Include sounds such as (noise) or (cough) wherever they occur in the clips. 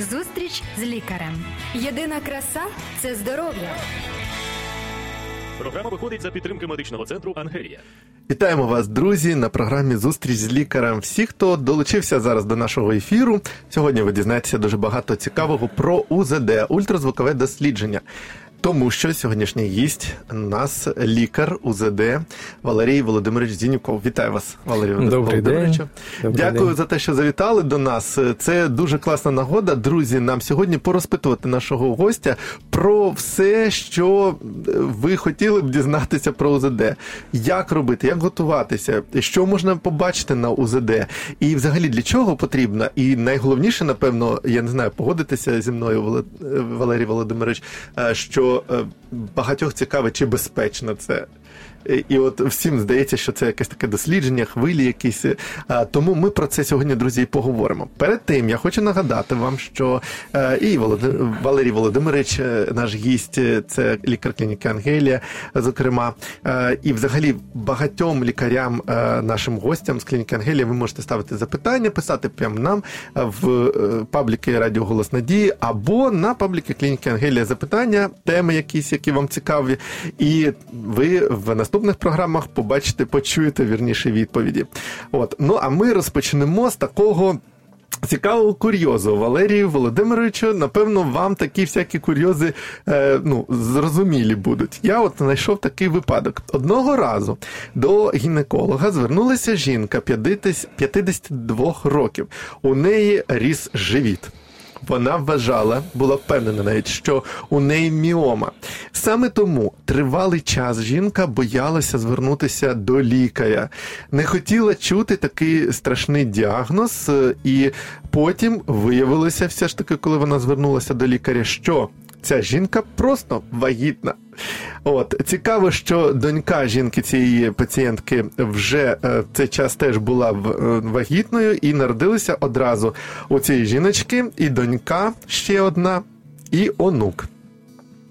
Зустріч з лікарем. Єдина краса це здоров'я. Програма виходить за підтримки медичного центру Ангелія. Вітаємо вас, друзі, на програмі Зустріч з лікарем. Всі, хто долучився зараз до нашого ефіру, сьогодні ви дізнаєтеся дуже багато цікавого про УЗД ультразвукове дослідження. Тому що сьогоднішній гість нас лікар УЗД Валерій Володимирович Зінюков. Вітаю вас, Валерій Добрий Володимировичу. день. Дякую день. за те, що завітали до нас. Це дуже класна нагода, друзі. Нам сьогодні порозпитувати нашого гостя про все, що ви хотіли б дізнатися про УЗД. Як робити, як готуватися, що можна побачити на УЗД, і взагалі для чого потрібно. І найголовніше, напевно, я не знаю, погодитися зі мною, Валерій Володимирович, е, е, багатьох цікавить, чи безпечно це. І- от всім здається, що це якесь таке дослідження, хвилі якісь. Тому ми про це сьогодні, друзі, і поговоримо. Перед тим я хочу нагадати вам, що е, і Володи- Валерій Володимирович, е, наш гість, е, це лікар клініки Ангелія, зокрема, Е, і взагалі багатьом лікарям, е, нашим гостям з клініки Ангелія, ви можете ставити запитання, писати прямо нам е, в е, пабліки Радіо Голос Надії або на пабліки клініки Ангелія запитання, теми якісь, які вам цікаві, і ви в наступних програмах побачите, почуєте вірніше відповіді. От ну а ми розпочнемо з такого. Цікавого курйозу Валерію Володимировичу, напевно, вам такі всякі курйози е, ну, зрозумілі будуть. Я от знайшов такий випадок. Одного разу до гінеколога звернулася жінка 50 52 років. У неї ріс живіт. Вона вважала, була впевнена навіть, що у неї міома. Саме тому тривалий час жінка боялася звернутися до лікаря, не хотіла чути такий страшний діагноз, і потім виявилося все ж таки, коли вона звернулася до лікаря, що ця жінка просто вагітна. От цікаво, що донька жінки цієї пацієнтки вже е, в цей час теж була е, вагітною і народилися одразу у цієї жіночки, і донька ще одна, і онук.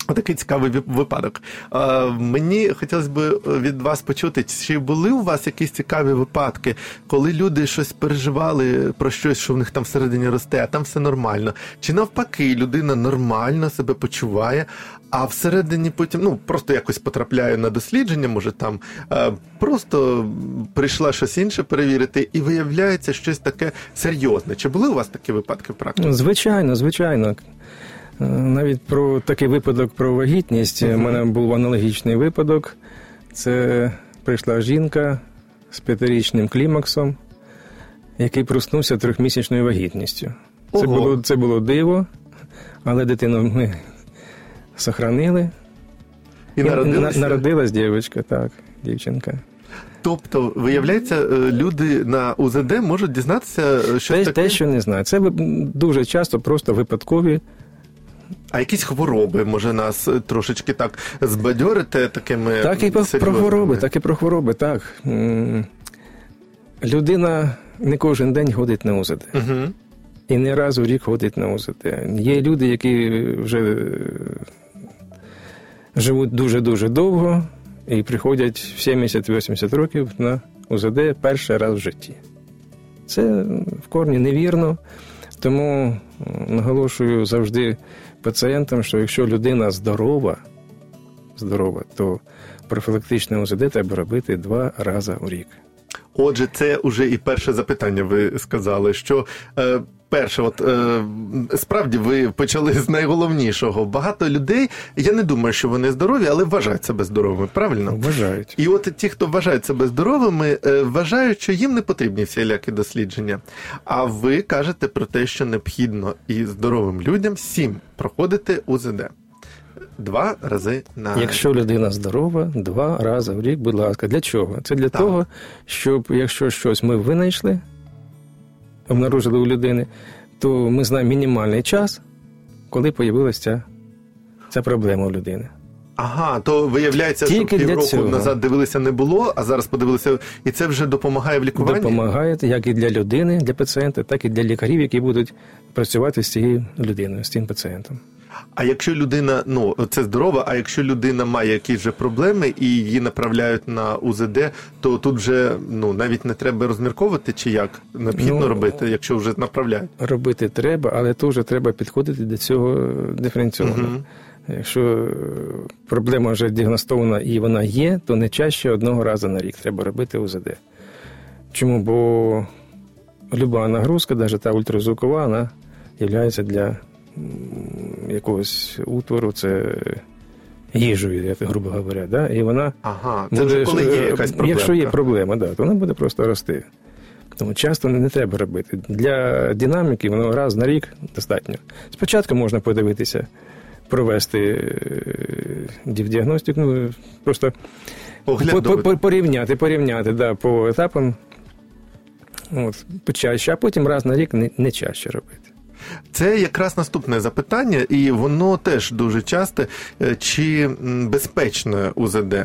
Отакий цікавий випадок. Е, мені хотілося б від вас почути, чи були у вас якісь цікаві випадки, коли люди щось переживали про щось, що в них там всередині росте, а там все нормально. Чи навпаки, людина нормально себе почуває, а всередині потім ну просто якось потрапляє на дослідження, може там е, просто прийшла щось інше перевірити, і виявляється щось таке серйозне. Чи були у вас такі випадки в практиці? Звичайно, звичайно. Навіть про такий випадок про вагітність. У мене був аналогічний випадок. Це прийшла жінка з п'ятирічним клімаксом, який проснувся трьохмісячною вагітністю. Це Ого. було, це було диво, але дитину ми сохранили. І народилися? на- народилась дівчинка, так, дівчинка. Тобто, виявляється, е, люди на УЗД можуть дізнатися е, щось Те, таке, те, що не знаю. Це дуже часто просто випадкові а якісь хвороби може нас е, трошечки так збадьорити такими Так і про, про хвороби, так і про хвороби, так. Людина не кожен день ходить на УЗД. Угу. І не раз у рік ходить на УЗД. Є люди, які вже е, живуть дуже-дуже довго і приходять в 70-80 років на УЗД перший раз в житті. Це в корні невірно. Тому наголошую завжди пацієнтам, що якщо людина здорова, здорова, то профілактичне УЗД треба робити два рази у рік. Отже, це вже і перше запитання. Ви сказали, що е, перше, от е, справді ви почали з найголовнішого. Багато людей, я не думаю, що вони здорові, але вважають себе здоровими. Правильно? Вважають. І от ті, хто вважають себе здоровими, е, вважають, що їм не потрібні всілякі дослідження. А ви кажете про те, що необхідно і здоровим людям сім проходити УЗД. Два рази на Якщо людина здорова, два рази в рік, будь ласка, для чого? Це для Так. того, щоб якщо щось ми винайшли, обнаружили у людини, то ми знаємо мінімальний час, коли появилася ця, ця проблема у людини. Ага, то виявляється, Тільки що півроку цього. назад дивилися не було, а зараз подивилися, і це вже допомагає в лікуванні. Допомагає як і для людини, для пацієнта, так і для лікарів, які будуть працювати з цією людиною, з цим пацієнтом. А якщо людина, ну це здорова, а якщо людина має якісь вже проблеми і її направляють на УЗД, то тут вже ну навіть не треба розмірковувати, чи як необхідно Ну, робити, якщо вже направляють. Робити треба, але теж треба підходити до цього диференційовано. Мгм. Якщо проблема вже діагностована і вона є, то не чаще одного разу на рік треба робити УЗД. Чому? Бо люба нагрузка, навіть та ультразвукова, вона є для якогось утвору, це їжею, грубо говоря. Да? І вона Ага, це вже коли є е, якась проблема. Якщо є проблема, да, то вона буде просто рости. Тому часто не треба робити. Для динаміки воно раз на рік достатньо. Спочатку можна подивитися, провести е, діагностику, ну, просто Оглядовий. порівняти, порівняти да, по етапам. От, почаще, а потім раз на рік не, не чаще робити. Це якраз наступне запитання, і воно теж дуже часте. Е, Чи безпечне УЗД?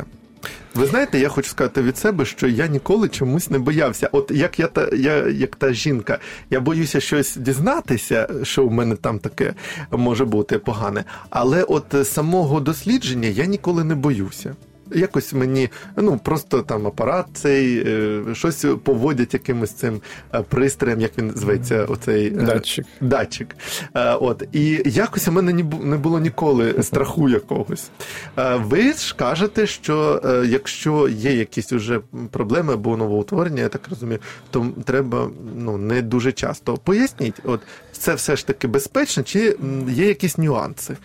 Ви знаєте, я хочу сказати від себе, що я ніколи чомусь не боявся. От як я та я, як та жінка, я боюся щось дізнатися, що в мене там таке може бути погане. Але от е, самого дослідження я ніколи не боюся. Якось мені ну просто там апарат цей е, щось поводять якимось цим е, пристроєм, як він зветься, оцей е, Датчик. датчик. От і якось у мене не було ніколи страху якогось. Ви ж кажете, що якщо є якісь уже проблеми або новоутворення, я так розумію, то треба ну не дуже часто. Поясніть, от це все ж таки безпечно, чи є якісь нюанси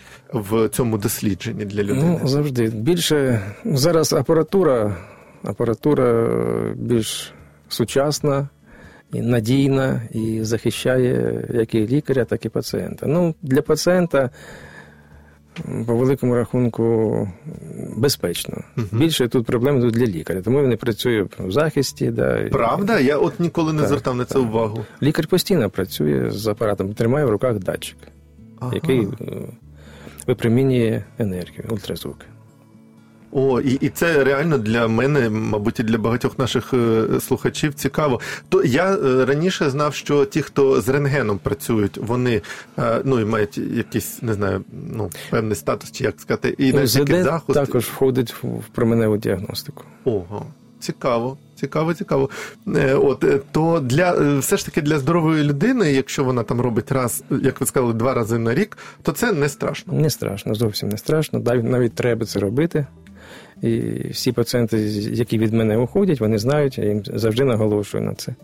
в цьому дослідженні для людини? Ну, завжди. Більше зараз апаратура, апаратура більш сучасна і надійна і захищає як і лікаря, так і пацієнта. Ну, для пацієнта, по великому рахунку, безпечно. Більше тут проблеми тут для лікаря, тому він і працює в захисті. Да, і- Правда? Я от ніколи не Так, звертав на це так. увагу. Лікар постійно працює з апаратом, тримає в руках датчик, Ага. який е, випромінює енергію, ультразвук. О, і, і це реально для мене, мабуть, і для багатьох наших е, слухачів цікаво. То я е, раніше знав, що ті, хто з рентгеном працюють, вони е, ну і мають якийсь, не знаю, ну певний статус, чи як сказати, і навіть захист. також входить в променеву діагностику. Ого. Цікаво, цікаво, цікаво. Е, От е, то для е, все ж таки для здорової людини, якщо вона там робить раз, як ви сказали, два рази на рік, то це не страшно. Не страшно, зовсім не страшно. Навіть, навіть треба це робити. І всі пацієнти, які від мене уходять, вони знають, я їм завжди наголошую на це.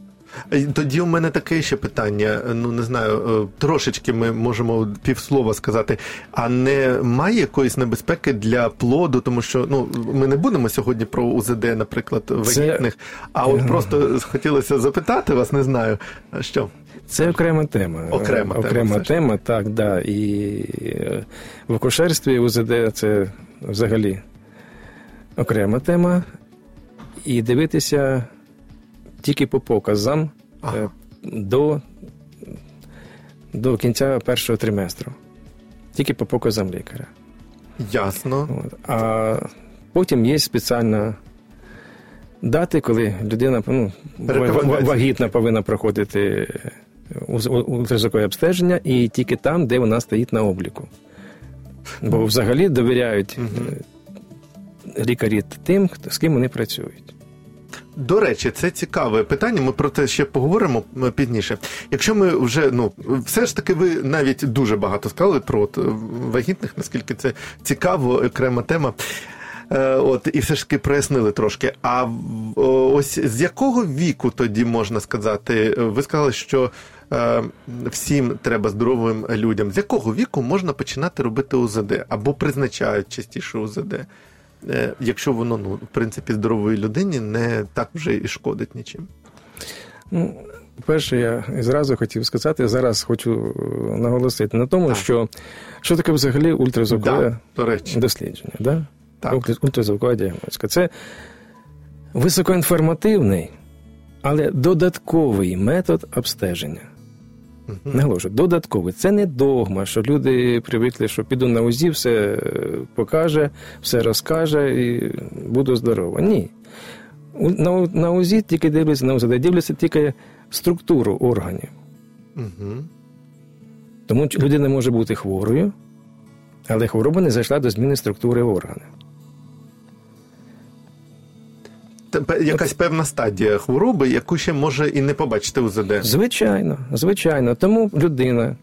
Е, Тоді у мене таке ще питання. Ну не знаю, е, трошечки ми можемо півслова сказати. А не має якоїсь небезпеки для плоду, тому що ну ми не будемо сьогодні про УЗД, наприклад, Це- вагітних. А от Е. просто хотілося запитати вас, не знаю, що Це окрема тема. Окрема тема, окрема ж. тема, так, да. І е, в акушерстві УЗД це взагалі окрема тема. І дивитися тільки по показам Ага. е, до, до кінця першого триместру. Тільки по показам лікаря. ясно. От. А потім є спеціальна дати, коли людина ну, вагітна повинна проходити ультразвукове обстеження і тільки там, де вона стоїть на обліку. Бо взагалі довіряють е, лікарі тим, з ким вони працюють. До речі, це цікаве питання. Ми про це ще поговоримо пізніше. Якщо ми вже ну все ж таки, ви навіть дуже багато сказали про от, е, вагітних, наскільки це цікаво, окрема тема. Е, От і все ж таки прояснили трошки. А ось з якого віку тоді можна сказати? е, Ви сказали, що е, всім треба здоровим людям. З якого віку можна починати робити УЗД або призначають частіше УЗД? Е, якщо воно, ну, в принципі, здорової людині не так вже і шкодить нічим. Ну, перше, я зразу хотів сказати, зараз хочу е, наголосити на тому, Так. що що таке взагалі ультразвукове Да, дослідження. Да? Так. Ультра- Ультразвукова діагностика. Це високоінформативний, але додатковий метод обстеження. Мгм. Наголошую, додатковий. Це не догма, що люди привикли, що піду на УЗІ, все е, покаже, все розкаже і буду здорова. Ні. На, на УЗІ тільки дивляться на УЗД, дивляться тільки структуру органів. Мгм. Тому людина може бути хворою, Але хвороба не зайшла до зміни структури органів. Якась певна стадія хвороби, яку ще може і не побачити УЗД. Звичайно, звичайно. Тому людина,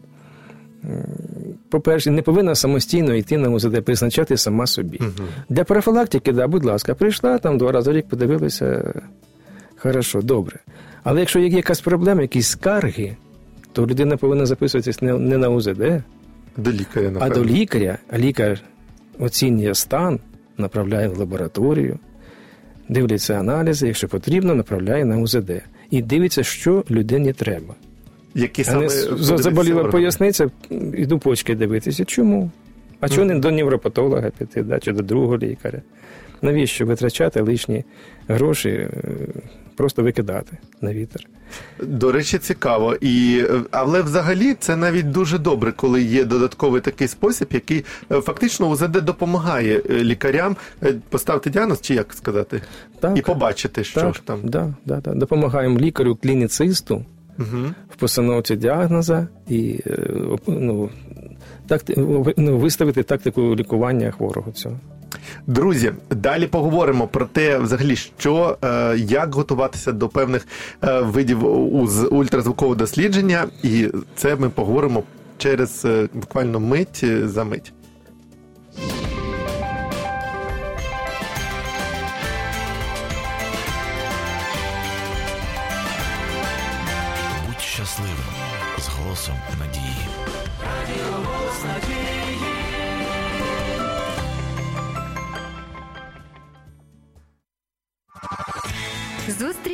по-перше, не повинна самостійно йти на УЗД, призначати сама собі. Для профілактики, да, будь ласка, прийшла там два рази в рік, подивилася. Хорошо, добре. Але якщо є якась проблема, якісь скарги, то людина повинна записуватись не, не на УЗД, До лікаря, а до лікаря. А лікар оцінює стан, направляє в лабораторію, дивляться аналізи, якщо потрібно, направляє на УЗД. І дивиться, що людині треба. Які саме заболіла органи? поясниця, іду почки дивитися. Чому? А чого не до невропатолога піти, да, чи до другого лікаря? Навіщо витрачати лишні гроші, е, просто викидати на вітер? До речі, цікаво. І, е, але взагалі це навіть дуже добре, коли є додатковий такий спосіб, який е, фактично УЗД допомагає е, лікарям поставити діагноз, чи як сказати, Так, і побачити, що так, ж там. Да, да, да. Допомагаємо лікарю, клініцисту Угу. в постановці діагноза і ну, такти, ну, виставити тактику лікування хворого цього. Друзі, далі поговоримо про те, взагалі, що е, як готуватися до певних е, видів з ультразвукового дослідження, і це ми поговоримо через е, буквально мить за мить.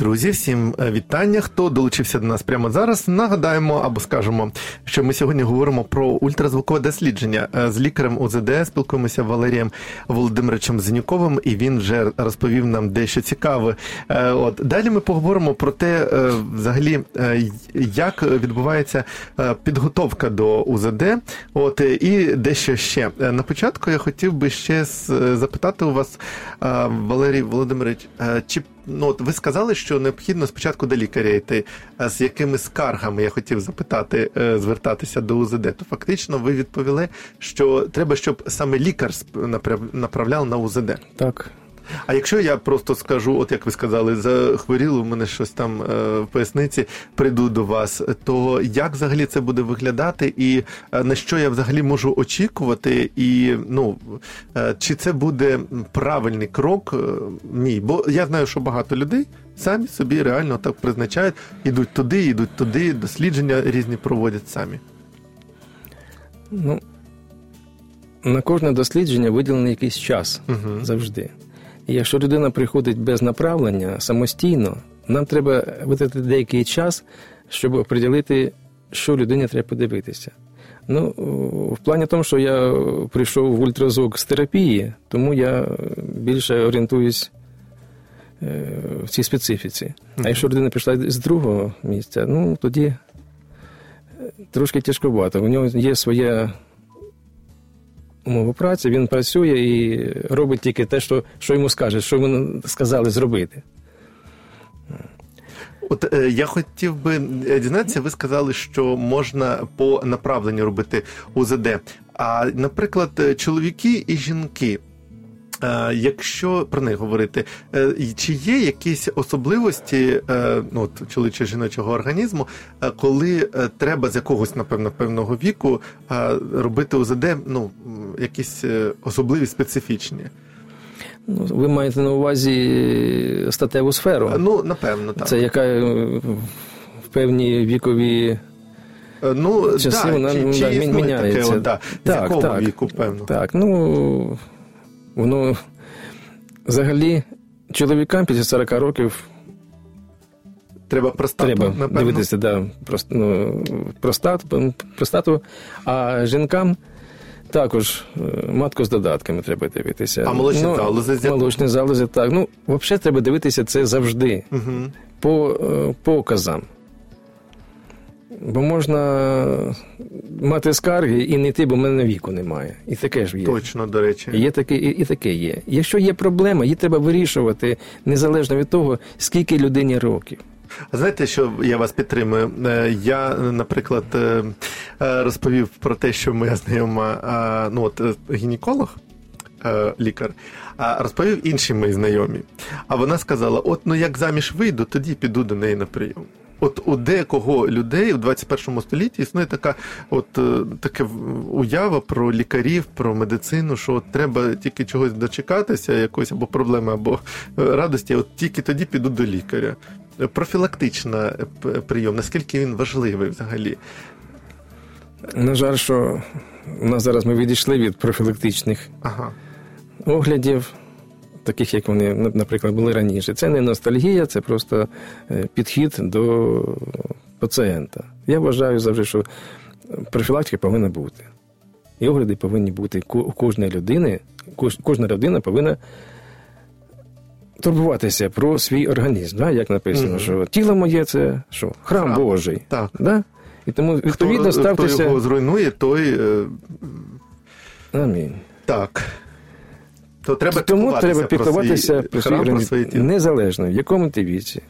Друзі, всім е, вітання. Хто долучився до нас прямо зараз? Нагадаємо або скажемо, що ми сьогодні говоримо про ультразвукове дослідження Е, з лікарем УЗД. Спілкуємося Валерієм Володимировичем Зенюковим, і він вже розповів нам дещо цікаве. Е, От далі ми поговоримо про те, взагалі, як відбувається підготовка до УЗД. От і дещо ще на початку. Я хотів би ще запитати у вас, Валерій Володимирович, чи ну от ви сказали, що необхідно спочатку до лікаря йти. А з якими скаргами я хотів запитати, е, звертатися до УЗД? То фактично ви відповіли, що треба, щоб саме лікар направляв на УЗД. Так. А якщо я просто скажу, от як ви сказали, захворіло в мене щось там е, в поясниці, прийду до вас, то як взагалі це буде виглядати, і е, на що я взагалі можу очікувати, і ну е, чи це буде правильний крок мій? Бо я знаю, що багато людей самі собі реально так призначають, ідуть туди, ідуть туди, дослідження різні проводять самі. Ну, на кожне дослідження виділений якийсь час Угу. завжди. І якщо людина приходить без направлення самостійно, нам треба витратити деякий час, щоб приділити, що людині треба подивитися. Ну, в плані тому, що я прийшов в ультразвук з терапії, тому я більше орієнтуюсь е, в цій специфіці. А якщо людина прийшла з другого місця, ну тоді е, трошки тяжкувато. У нього є своя умова праці, він працює і робить тільки те, що, що йому скажуть, що йому сказали зробити. От е, я хотів би е, дізнатися, ви сказали, що можна по направленню робити УЗД. А, наприклад, е, чоловіки і жінки. Якщо про них говорити, е, чи є якісь особливості е, ну, чоловічого жіночого організму, е, коли е, треба з якогось, напевно, певного віку е, робити УЗД, ну, якісь е, особливі специфічні? Ну, ви маєте на увазі статеву сферу. Ну, напевно, так. Це яка е, в певні вікові Ну, часи да, вона чи, ну, чи міняється. таке, от, да, з якого так, віку, певно? Так, ну воно взагалі чоловікам після 40 років Треба простату, треба напевно. дивитися да, просто, ну, простату, простату, а жінкам також е, матку з додатками треба дивитися. А молочні ну, залози? Молочні залози, так. Ну, взагалі треба дивитися це завжди Угу. по е, показам. Бо можна мати скарги і не йти, бо в мене віку немає. І таке ж є. Точно, до речі. Є таке, і, і таке є. Якщо є проблема, її треба вирішувати незалежно від того, скільки людині років. А Знаєте, що я вас підтримую? Е, Я, наприклад, е, е, розповів про те, що моя знайома, ну от гінеколог. Лікар, а розповів іншій моїй знайомій. А вона сказала: от ну як заміж вийду, тоді піду до неї на прийом. От у декого людей у 21 столітті існує така, от е, таке уява про лікарів, про медицину, що от треба тільки чогось дочекатися, якоїсь або проблеми, або е, радості, от тільки тоді піду до лікаря. Профілактична е, прийом, наскільки він важливий взагалі? На жаль, що у нас зараз ми відійшли від профілактичних Ага. оглядів, таких як вони, наприклад, були раніше. Це не ностальгія, це просто е, підхід до пацієнта. Я вважаю завжди, що профілактика повинна бути. І огляди повинні бути у кожної людини, кожна людина повинна турбуватися про свій організм. Да? Як написано, Мгм. що тіло моє це що? Храм, Храм. Божий. Так. Да? І тому відповідно хто, ставтеся. хто його зруйнує, той е, Амінь. так. То треба Тому треба піклуватися про свій, про свій храм, про свої незалежно, в якому ти віці.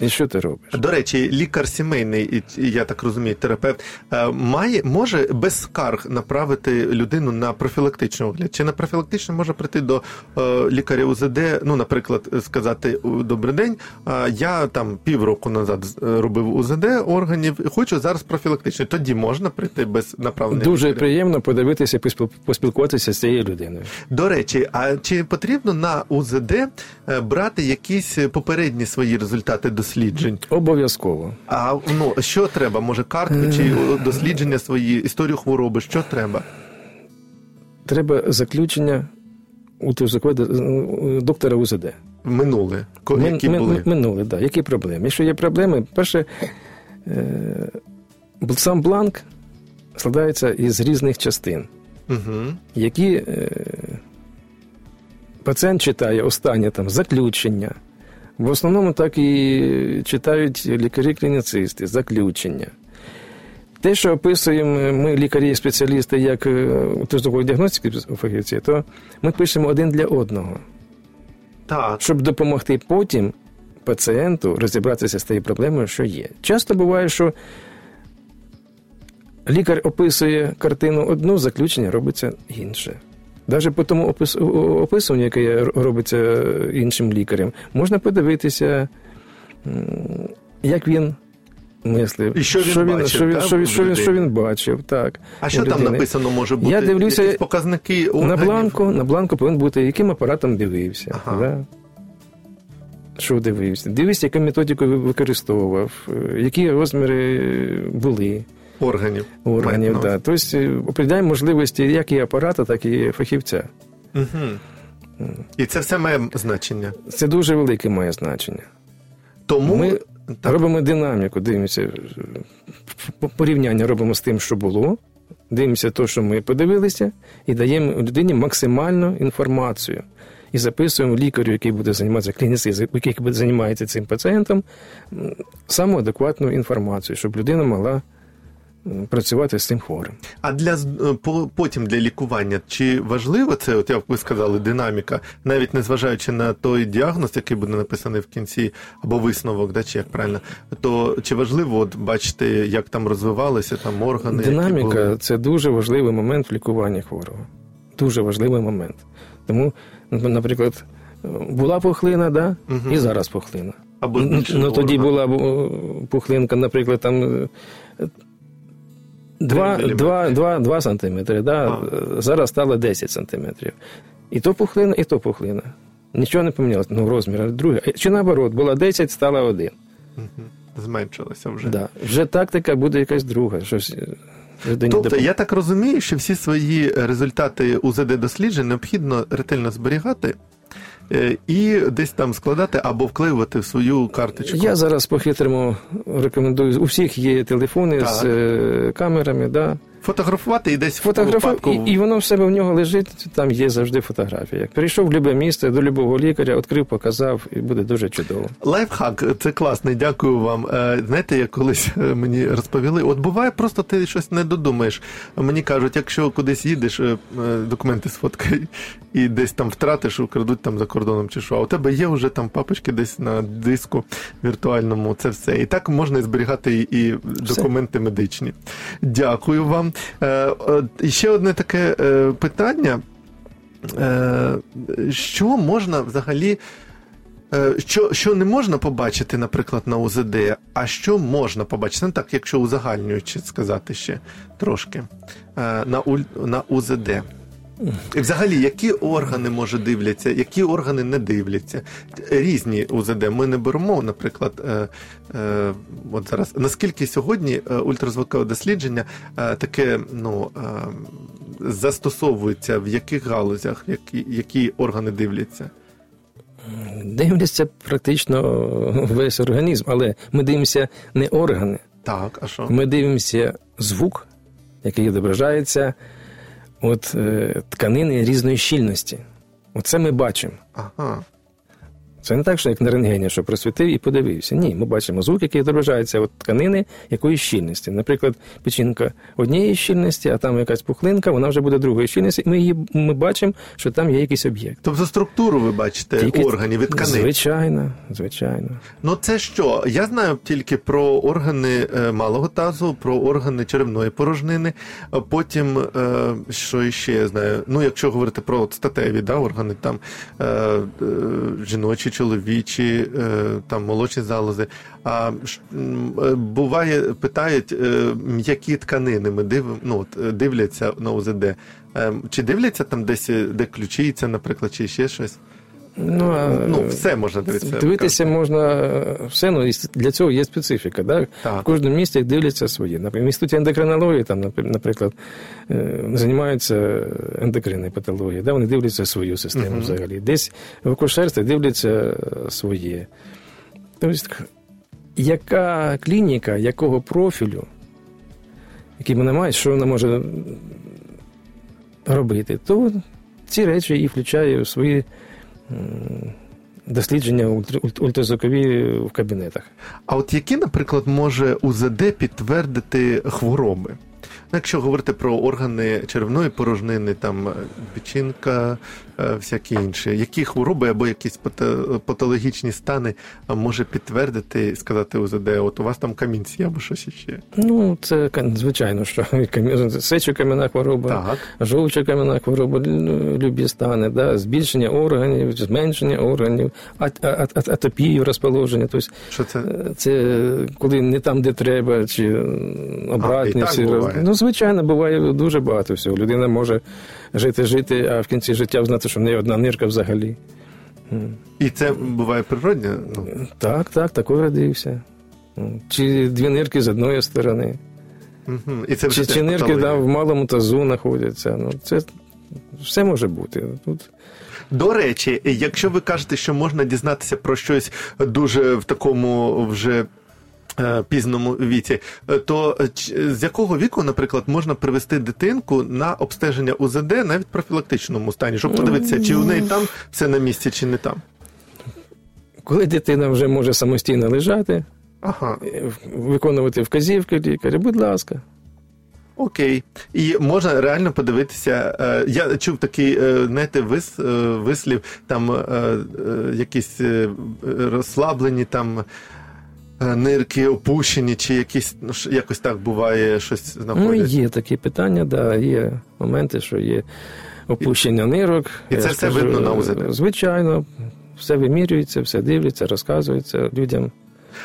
І що ти робиш? До речі, лікар сімейний, я так розумію, терапевт е, має може без скарг направити людину на профілактичний огляд. Чи на профілактичний може прийти до е, лікаря УЗД, ну, наприклад, сказати «У, добрий день. е, Я там півроку назад робив УЗД органів хочу зараз профілактичний. Тоді можна прийти без направлення. Дуже лікаря? приємно подивитися, поспіл- поспілкуватися з цією людиною. До речі, а чи потрібно на УЗД брати якісь попередні свої результати досліджень? Обов'язково. А ну що треба? Може, картку чи дослідження свої, історію хвороби? Що треба? Треба заключення ультразвукового д- доктора УЗД. Минуле, які мин- були? Минуле, да. Які проблеми? Якщо є проблеми, перше, е, сам бланк складається із різних частин. Угу. які е, пацієнт читає останнє там заключення. В основному так і читають лікарі-клініцисти, заключення. Те, що описуємо ми, лікарі-спеціалісти, як ультразвукової діагностики фахівці, то ми пишемо один для одного, Так. щоб допомогти потім пацієнту розібратися з тією проблемою, що є. Часто буває, що лікар описує картину одну, заключення робиться інше. Навіть по тому описуванню, яке робиться іншим лікарем, можна подивитися, як він мислив, І що він бачив, що він, так, що він, що він, що він бачив. Так, А що там написано може бути? Я дивлюся Якісь показники На бланку, на бланку повинен бути, яким апаратом дивився. Ага. Да? Що дивився? Дивився, яку методику використовував, е, які розміри були органів. органів. На Да. Тобто е, можливості як і апарата, так і фахівця. Угу. І це все має значення. Це дуже велике має значення. Тому Ми так, робимо динаміку, дивимося, е, порівняння робимо з тим, що було, дивимося те, що ми подивилися, і даємо людині максимальну інформацію. І записуємо лікарю, який буде займатися клініцист, який буде займається цим пацієнтом, саму адекватну інформацію, щоб людина могла працювати з цим хворим. а для е, потім для лікування, чи важливо це, от як ви сказали, динаміка, навіть незважаючи на той діагноз, який буде написаний в кінці, або висновок, да, чи як правильно, то чи важливо от бачити, як там розвивалися там органи? Динаміка були? це дуже важливий момент в лікуванні хворого. Дуже важливий момент. Тому, наприклад, була пухлина, да? Мгм. і зараз пухлина. Або Ну, ну, тоді була пухлинка, наприклад, там. Е, 2, 2, 2, 2 сантиметри, да? А. е, зараз стало 10 сантиметрів. І то пухлина, і то пухлина. Нічого не помінялося, ну, розмір, друге. Чи наоборот, була 10, стала 1. Зменшилося вже. Да. Вже тактика буде якась друга. Щось е, Тобто, я так розумію, що всі свої результати УЗД досліджень необхідно ретельно зберігати е, і десь там складати або вклеювати в свою карточку. Я зараз по-хитрому рекомендую. У всіх є телефони Так. з е, камерами, да? Фотографувати і десь в Фотографував, випадку... і, і воно в себе в нього лежить, там є завжди фотографія. Прийшов в любе місце до любого лікаря, відкрив, показав, і буде дуже чудово. Лайфхак, це класний, дякую вам. Е, Знаєте, як колись е, мені розповіли, от буває, просто ти щось не додумаєш. Мені кажуть, якщо кудись їдеш, е, документи сфоткай і десь там втратиш, украдуть там за кордоном чи що. А у тебе є вже там папочки десь на диску віртуальному. Це все. І так можна зберігати і- і документи медичні. Дякую вам. Е, е, ще одне таке е, питання. Що можна взагалі. Що, що не можна побачити, наприклад, на УЗД, а що можна побачити? Ну так, якщо узагальнюючи сказати ще трошки на, уль, на УЗД. І взагалі, які органи може дивляться, які органи не дивляться? Різні УЗД. Ми не беремо, наприклад, е, е, от зараз наскільки сьогодні е, ультразвукове дослідження е, таке ну, е, застосовується, в яких галузях, які, які органи дивляться? Дивляться практично весь організм, але ми дивимося не органи, Так, а що? ми дивимося звук, який відображається от е, тканини різної щільності. Оце ми бачимо. Ага. Це не так, що як на рентгені, що просвітив і подивився. Ні, ми бачимо звук, який відображається від тканини якоїсь щільності. Наприклад, печінка однієї щільності, а там якась пухлинка, вона вже буде другої щільності, і ми її ми бачимо, що там є якийсь об'єкт. Тобто структуру ви бачите Тільки- органів від тканин. Звичайно, звичайно. Ну це що? Я знаю тільки про органи е, малого тазу, про органи черевної порожнини. Потім, е, що іще я знаю? Ну, якщо говорити про статеві да, органи, там е, жіночі, чоловічі, е, там молочні залози. А е, буває, питають, е, м'які тканини ми див, ну, от, е, дивляться на УЗД. Е, Чи дивляться там десь, е, де ключиця, наприклад, чи ще щось? Ну, Ну, все можна дивитися. Дивитися можна е, все, ну і для цього є специфіка. Да? Так. В кожному місті дивляться свої. Наприклад, в інституті ендокринології, там, наприклад, е, займаються ендокринною патологією, да? вони дивляться свою систему Мгм. взагалі. Десь в акушерстві дивляться е, своє. Тобто, яка клініка, якого профілю, який вона має, що вона може робити, то ці речі і включає в свої дослідження ультра- ультразвукові в кабінетах. А от які, наприклад, може УЗД підтвердити хвороби? Ну, якщо говорити про органи червоної порожнини, там е, печінка, всякі інші, які хвороби або якісь патологічні стани е, може підтвердити і сказати УЗД, от у вас там камінці або щось іще? Ну, це звичайно, що сечокам'яна хвороба, Так. жовчокам'яна хвороба, любі стани, да? збільшення органів, зменшення органів, атопію розположення. Тобто, Що це? е, це коли не там, де треба, чи обратні. Ну, звичайно, буває дуже багато всього. Людина може жити, жити, а в кінці життя знати, що в неї одна нирка взагалі. І це буває природне? Ну, Так, так, такий родився. Чи дві нирки з одної сторони. мгм. І це вже Чи, чи нирки да, в малому тазу знаходяться. Ну, це все може бути. Тут До речі, якщо ви кажете, що можна дізнатися про щось дуже в такому вже. Е, Пізному віці, е, то е, з якого віку, наприклад, можна привести дитинку на обстеження УЗД навіть в профілактичному стані, щоб подивитися, чи у неї там все на місці, чи не там. коли дитина вже може самостійно лежати, Ага, виконувати вказівки лікаря, будь ласка. окей. І можна реально подивитися. Я чув такий, знаєте, вис, вислів, там якісь розслаблені там. Е, Нирки опущені, чи якісь ну, якось так буває щось Ну, знаходять. є такі питання, да, є моменти, що є опущення нирок. І це все видно на УЗД? Звичайно, все вимірюється, все дивляться, розказується людям.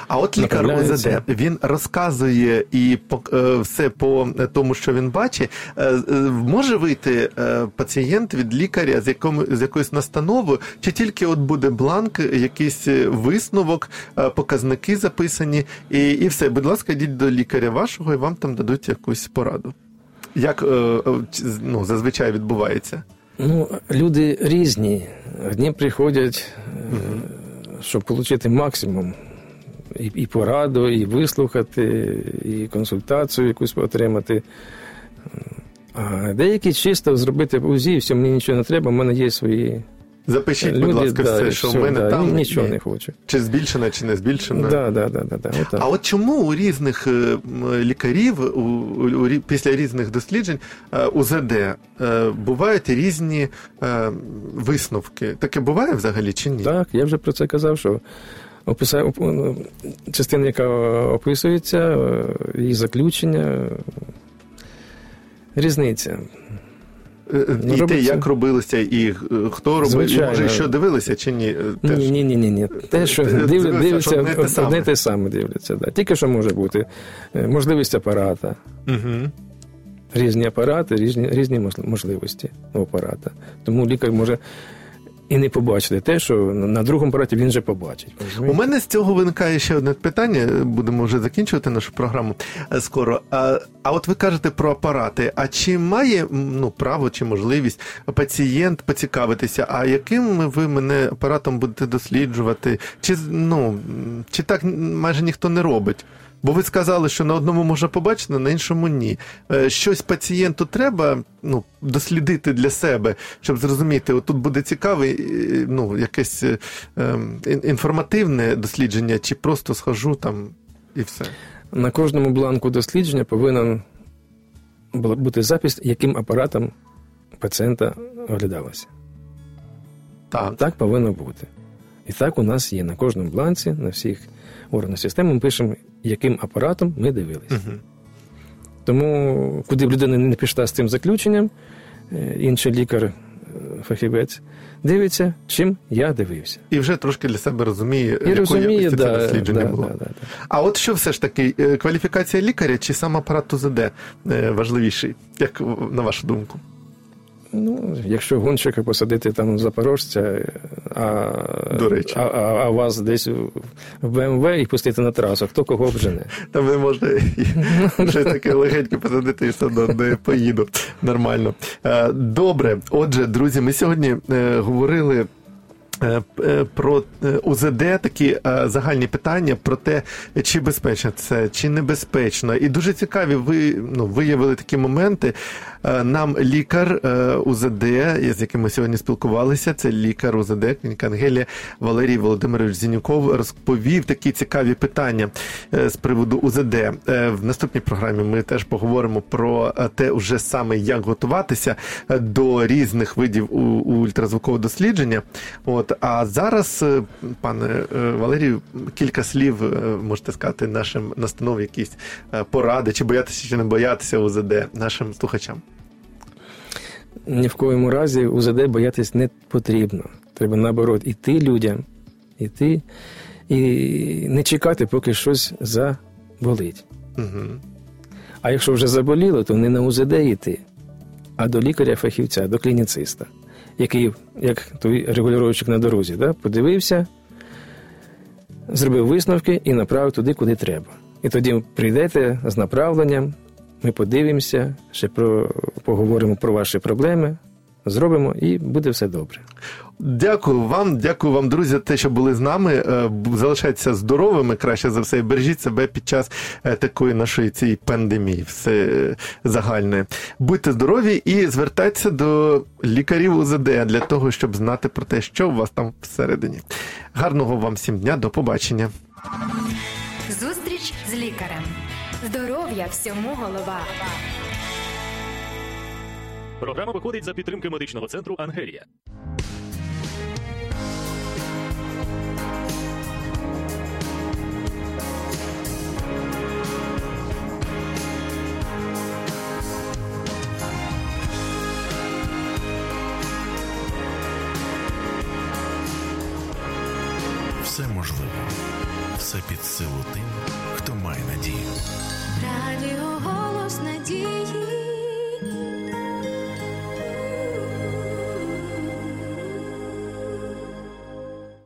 А от лікар УЗД він розказує і е, все по тому, що він бачить. Е, е, Може вийти пацієнт від лікаря з якому з якоюсь настановою, чи тільки от буде бланк, якийсь висновок, показники записані, і, і все. Будь ласка, йдіть до лікаря вашого, і вам там дадуть якусь пораду. Як ну, зазвичай відбувається? Ну, люди різні. Одні приходять, е, щоб отримати максимум. І, і пораду, і вислухати, і консультацію якусь отримати. А деякі чисто зробити УЗІ, все, мені нічого не треба, в мене є свої Запишіть, люди, будь ласка, да, все, що в мене да, там. нічого не хочу. Чи збільшено, чи не збільшено. Да, да, да, да, да, отак. А от чому у різних е, лікарів у, у, у після різних досліджень е, УЗД е, бувають різні висновки? Таке буває взагалі чи ні? Так, я вже про це казав, що описа... оп- ну, частина, яка описується, е, її заключення, різниця. Е, е, і те, як робилося, і хто робив, і може, що дивилися, чи ні? Теж. Ні, ні, ні, ні, ні. Те, що дивляться, що одне те саме. одне те саме дивляться. Да. Тільки що може бути можливість апарата, Угу. різні апарати, різні, різні можливості у апарата. Тому лікар може і не побачити те, що на другому апараті він вже побачить. У мене з цього виникає ще одне питання. Будемо вже закінчувати нашу програму е, скоро. А, а от ви кажете про апарати. А чи має ну, право чи можливість пацієнт поцікавитися, а яким ви мене апаратом будете досліджувати? Чи ну чи так майже ніхто не робить? Бо ви сказали, що на одному можна побачити, на іншому ні. Е, Щось пацієнту треба ну, дослідити для себе, щоб зрозуміти, от тут буде цікаве, е, ну, якесь е, ем, інформативне дослідження, чи просто схожу там і все. На кожному бланку дослідження повинен бути запис, яким апаратом пацієнта оглядалося. Так. Так повинно бути. І так у нас є на кожному бланці, на всіх органах системи, ми пишемо, яким апаратом ми дивилися. Угу. Тому, куди б людина не пішла з цим заключенням, е, інший лікар, е, фахівець, дивиться, чим я дивився. І вже трошки для себе розуміє, І якої розуміє, якості це дослідження да, було. да, да, да. А от що все ж таки, е, кваліфікація лікаря чи сам апарат УЗД важливіший, як на вашу думку? Ну, якщо гонщика посадити там запорожця, а, До речі. а, а, а вас десь в БМВ і пустити на трасу, хто кого обжене? Там не можна щось (laughs) таке легеньке посадити і все не поїду. Нормально. Е, Добре. Отже, друзі, ми сьогодні е, говорили. е, Про УЗД такі загальні питання про те, чи безпечно це, чи небезпечно. І дуже цікаві ви ну, виявили такі моменти. Е, Нам лікар е, УЗД, з яким ми сьогодні спілкувалися, це лікар УЗД, клініка Ангелія Валерій Володимирович Зінюков розповів такі цікаві питання е, з приводу УЗД. В наступній програмі ми теж поговоримо про те, уже саме як готуватися до різних видів ультразвукового дослідження. От а зараз, пане Валерію, кілька слів можете сказати нашим настанов, якісь поради, чи боятися, чи не боятися УЗД нашим слухачам. Ні в коєму разі УЗД боятись не потрібно. Треба наоборот іти людям, іти і не чекати, поки щось заболить. Угу. А якщо вже заболіло, то не на УЗД йти, а до лікаря-фахівця, до клініциста, який, як той регулювачик на дорозі, да, подивився, зробив висновки і направив туди, куди треба. І тоді прийдете з направленням, ми подивимося, ще про, поговоримо про ваші проблеми, зробимо і буде все добре. Дякую вам, дякую вам, друзі, те, що були з нами. Е, Залишайтеся здоровими, краще за все, і бережіть себе під час е, такої нашої цієї пандемії, все е, загальне. Будьте здорові і звертайтеся до лікарів УЗД для того, щоб знати про те, що у вас там всередині. Гарного вам всім дня, до побачення. Здоров'я всьому голова. Програма виходить за підтримки медичного центру Ангелія. Все можливо, все під силу тим,